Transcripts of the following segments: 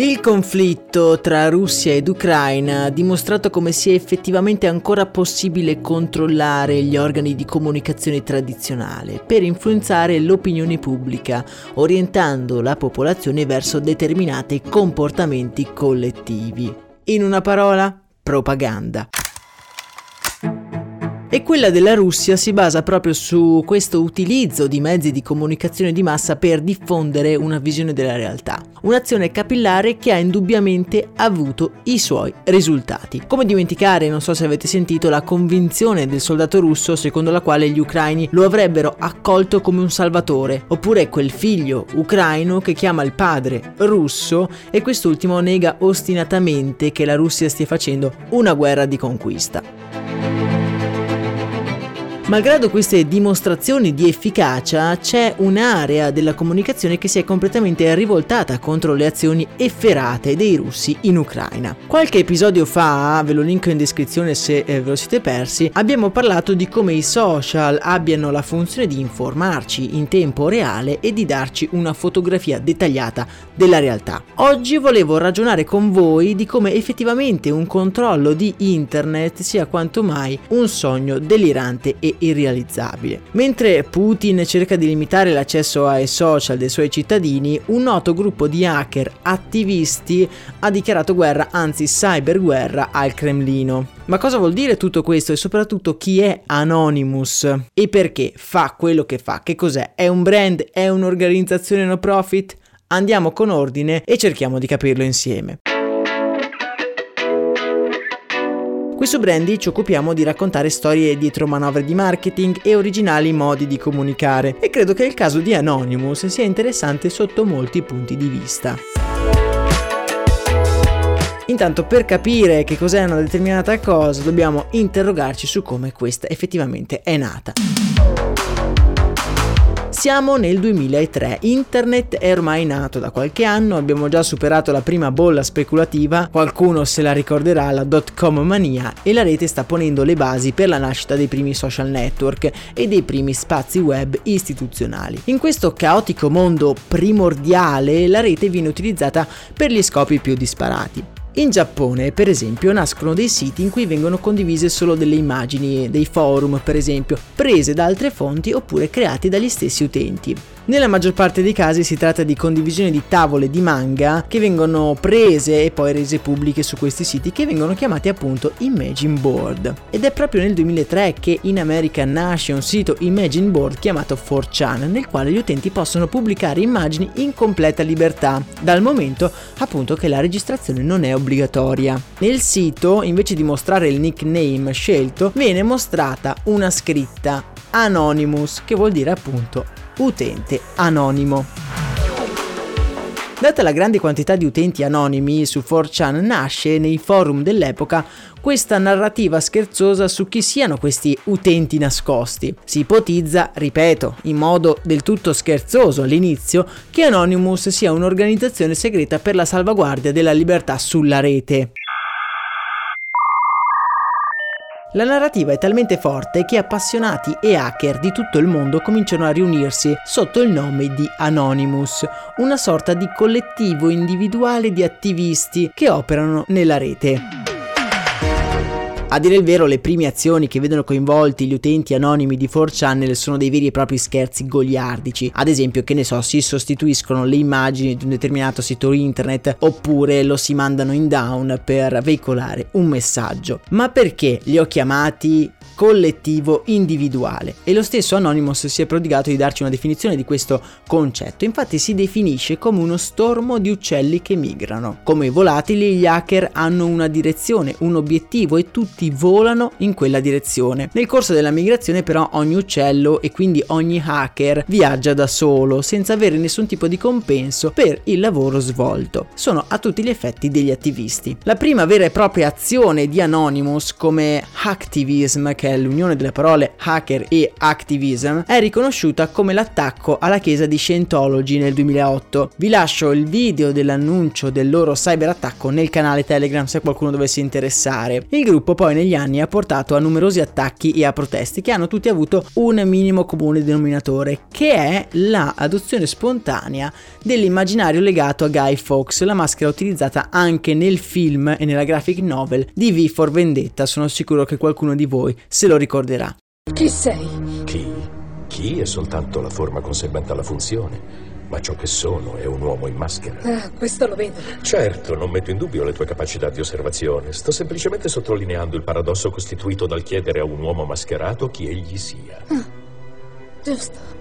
Il conflitto tra Russia ed Ucraina ha dimostrato come sia effettivamente ancora possibile controllare gli organi di comunicazione tradizionale per influenzare l'opinione pubblica, orientando la popolazione verso determinati comportamenti collettivi. In una parola, propaganda. E quella della Russia si basa proprio su questo utilizzo di mezzi di comunicazione di massa per diffondere una visione della realtà. Un'azione capillare che ha indubbiamente avuto i suoi risultati. Come dimenticare, non so se avete sentito, la convinzione del soldato russo secondo la quale gli ucraini lo avrebbero accolto come un salvatore, oppure quel figlio ucraino che chiama il padre russo e quest'ultimo nega ostinatamente che la Russia stia facendo una guerra di conquista. Malgrado queste dimostrazioni di efficacia, c'è un'area della comunicazione che si è completamente rivoltata contro le azioni efferate dei russi in Ucraina. Qualche episodio fa, ve lo linko in descrizione se eh, ve lo siete persi, abbiamo parlato di come i social abbiano la funzione di informarci in tempo reale e di darci una fotografia dettagliata della realtà. Oggi volevo ragionare con voi di come effettivamente un controllo di internet sia quanto mai un sogno delirante e irrealizzabile. Mentre Putin cerca di limitare l'accesso ai social dei suoi cittadini, un noto gruppo di hacker attivisti ha dichiarato guerra, anzi cyberguerra, al Cremlino. Ma cosa vuol dire tutto questo e soprattutto chi è Anonymous e perché fa quello che fa? Che cos'è? È un brand? È un'organizzazione no profit? Andiamo con ordine e cerchiamo di capirlo insieme. Qui su Brandy ci occupiamo di raccontare storie dietro manovre di marketing e originali modi di comunicare e credo che il caso di Anonymous sia interessante sotto molti punti di vista. Intanto per capire che cos'è una determinata cosa dobbiamo interrogarci su come questa effettivamente è nata. Siamo nel 2003, internet è ormai nato da qualche anno, abbiamo già superato la prima bolla speculativa, qualcuno se la ricorderà, la dot com mania, e la rete sta ponendo le basi per la nascita dei primi social network e dei primi spazi web istituzionali. In questo caotico mondo primordiale la rete viene utilizzata per gli scopi più disparati. In Giappone, per esempio, nascono dei siti in cui vengono condivise solo delle immagini, dei forum, per esempio, prese da altre fonti oppure creati dagli stessi utenti. Nella maggior parte dei casi si tratta di condivisione di tavole di manga che vengono prese e poi rese pubbliche su questi siti che vengono chiamati appunto Imagine Board. Ed è proprio nel 2003 che in America nasce un sito Imagine Board chiamato 4chan nel quale gli utenti possono pubblicare immagini in completa libertà, dal momento appunto che la registrazione non è obbligatoria. Nel sito, invece di mostrare il nickname scelto, viene mostrata una scritta Anonymous, che vuol dire appunto utente anonimo. Data la grande quantità di utenti anonimi su 4chan nasce nei forum dell'epoca questa narrativa scherzosa su chi siano questi utenti nascosti. Si ipotizza, ripeto, in modo del tutto scherzoso all'inizio, che Anonymous sia un'organizzazione segreta per la salvaguardia della libertà sulla rete. La narrativa è talmente forte che appassionati e hacker di tutto il mondo cominciano a riunirsi sotto il nome di Anonymous, una sorta di collettivo individuale di attivisti che operano nella rete. A dire il vero, le prime azioni che vedono coinvolti gli utenti anonimi di 4channel sono dei veri e propri scherzi goliardici. Ad esempio, che ne so, si sostituiscono le immagini di un determinato sito internet oppure lo si mandano in down per veicolare un messaggio. Ma perché li ho chiamati collettivo individuale e lo stesso Anonymous si è prodigato di darci una definizione di questo concetto. Infatti si definisce come uno stormo di uccelli che migrano. Come i volatili, gli hacker hanno una direzione, un obiettivo e tutti tutti volano in quella direzione. Nel corso della migrazione però ogni uccello e quindi ogni hacker viaggia da solo senza avere nessun tipo di compenso per il lavoro svolto. Sono a tutti gli effetti degli attivisti. La prima vera e propria azione di Anonymous come hacktivism, che è l'unione delle parole hacker e activism, è riconosciuta come l'attacco alla chiesa di Scientology nel 2008. Vi lascio il video dell'annuncio del loro cyberattacco nel canale Telegram se qualcuno dovesse interessare. Il gruppo poi negli anni ha portato a numerosi attacchi e a proteste che hanno tutti avuto un minimo comune denominatore, che è la adozione spontanea dell'immaginario legato a Guy Fawkes, la maschera utilizzata anche nel film e nella graphic novel di V for Vendetta. Sono sicuro che qualcuno di voi se lo ricorderà. Chi sei? Chi? Chi è soltanto la forma conseguente alla funzione. Ma ciò che sono è un uomo in maschera. Ah, questo lo vedo. Certo, non metto in dubbio le tue capacità di osservazione. Sto semplicemente sottolineando il paradosso costituito dal chiedere a un uomo mascherato chi egli sia. Ah, giusto.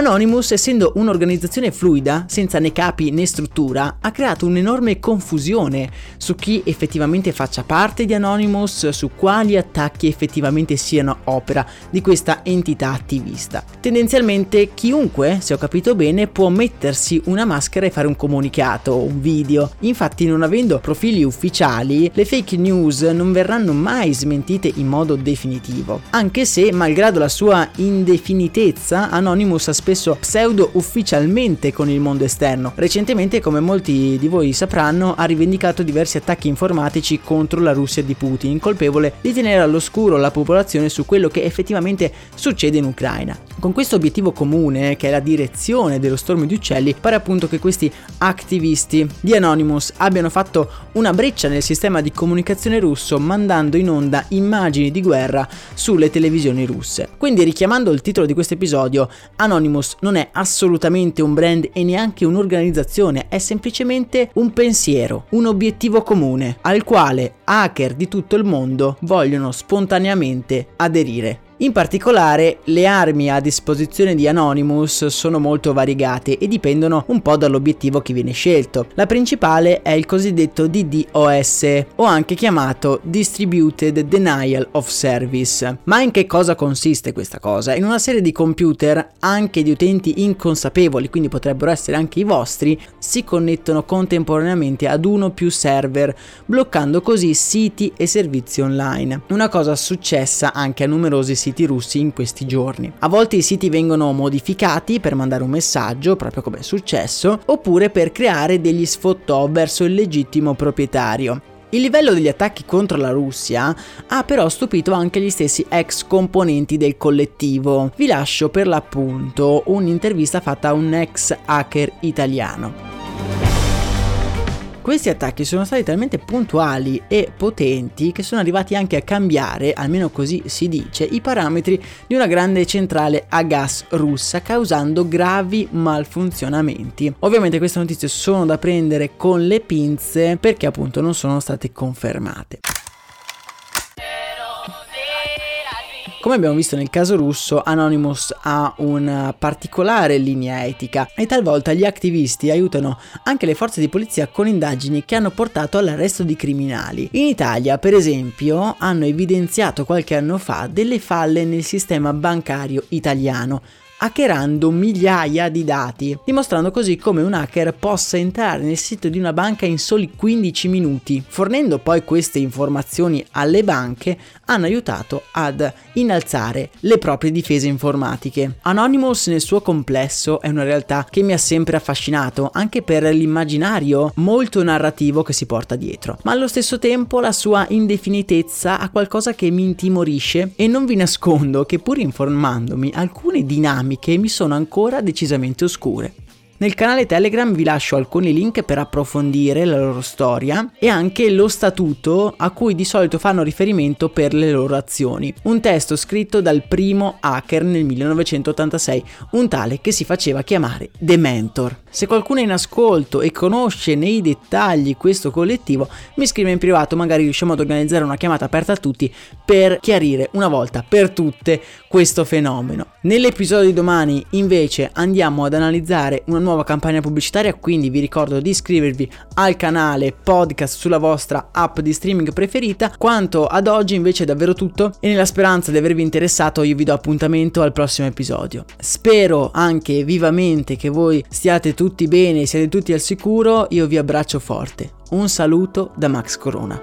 Anonymous, essendo un'organizzazione fluida, senza né capi né struttura, ha creato un'enorme confusione su chi effettivamente faccia parte di Anonymous, su quali attacchi effettivamente siano opera di questa entità attivista. Tendenzialmente chiunque, se ho capito bene, può mettersi una maschera e fare un comunicato un video. Infatti, non avendo profili ufficiali, le fake news non verranno mai smentite in modo definitivo. Anche se, malgrado la sua indefinitezza, Anonymous ha spesso pseudo ufficialmente con il mondo esterno. Recentemente, come molti di voi sapranno, ha rivendicato diversi attacchi informatici contro la Russia di Putin, colpevole di tenere all'oscuro la popolazione su quello che effettivamente succede in Ucraina. Con questo obiettivo comune, che è la direzione dello stormo di uccelli, pare appunto che questi attivisti di Anonymous abbiano fatto una breccia nel sistema di comunicazione russo mandando in onda immagini di guerra sulle televisioni russe. Quindi richiamando il titolo di questo episodio, Anonymous non è assolutamente un brand e neanche un'organizzazione, è semplicemente un pensiero, un obiettivo comune al quale hacker di tutto il mondo vogliono spontaneamente aderire. In particolare, le armi a disposizione di Anonymous sono molto variegate e dipendono un po' dall'obiettivo che viene scelto. La principale è il cosiddetto DDoS, o anche chiamato Distributed Denial of Service. Ma in che cosa consiste questa cosa? In una serie di computer, anche di utenti inconsapevoli, quindi potrebbero essere anche i vostri, si connettono contemporaneamente ad uno o più server, bloccando così siti e servizi online. Una cosa successa anche a numerosi siti siti russi in questi giorni. A volte i siti vengono modificati per mandare un messaggio, proprio come è successo, oppure per creare degli sfottò verso il legittimo proprietario. Il livello degli attacchi contro la Russia ha però stupito anche gli stessi ex componenti del collettivo. Vi lascio per l'appunto un'intervista fatta a un ex hacker italiano. Questi attacchi sono stati talmente puntuali e potenti che sono arrivati anche a cambiare, almeno così si dice, i parametri di una grande centrale a gas russa causando gravi malfunzionamenti. Ovviamente queste notizie sono da prendere con le pinze perché appunto non sono state confermate. Come abbiamo visto nel caso russo, Anonymous ha una particolare linea etica e talvolta gli attivisti aiutano anche le forze di polizia con indagini che hanno portato all'arresto di criminali. In Italia, per esempio, hanno evidenziato qualche anno fa delle falle nel sistema bancario italiano hackerando migliaia di dati, dimostrando così come un hacker possa entrare nel sito di una banca in soli 15 minuti. Fornendo poi queste informazioni alle banche, hanno aiutato ad innalzare le proprie difese informatiche. Anonymous nel suo complesso è una realtà che mi ha sempre affascinato, anche per l'immaginario molto narrativo che si porta dietro, ma allo stesso tempo la sua indefinitezza ha qualcosa che mi intimorisce e non vi nascondo che pur informandomi alcune dinamiche dinamiche mi sono ancora decisamente oscure. Nel canale Telegram vi lascio alcuni link per approfondire la loro storia e anche lo statuto a cui di solito fanno riferimento per le loro azioni. Un testo scritto dal primo hacker nel 1986, un tale che si faceva chiamare The Mentor. Se qualcuno è in ascolto e conosce nei dettagli questo collettivo, mi scrive in privato, magari riusciamo ad organizzare una chiamata aperta a tutti per chiarire una volta per tutte questo fenomeno. Nell'episodio di domani invece andiamo ad analizzare una nuova campagna pubblicitaria, quindi vi ricordo di iscrivervi al canale podcast sulla vostra app di streaming preferita. Quanto ad oggi invece è davvero tutto e nella speranza di avervi interessato io vi do appuntamento al prossimo episodio. Spero anche vivamente che voi stiate tutti bene, siete tutti al sicuro, io vi abbraccio forte. Un saluto da Max Corona.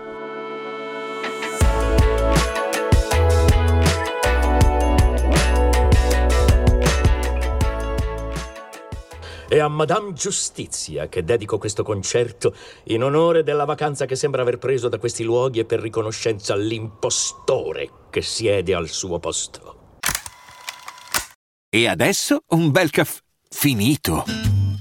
È a Madame Giustizia che dedico questo concerto in onore della vacanza che sembra aver preso da questi luoghi e per riconoscenza all'impostore che siede al suo posto. E adesso un bel caffè finito.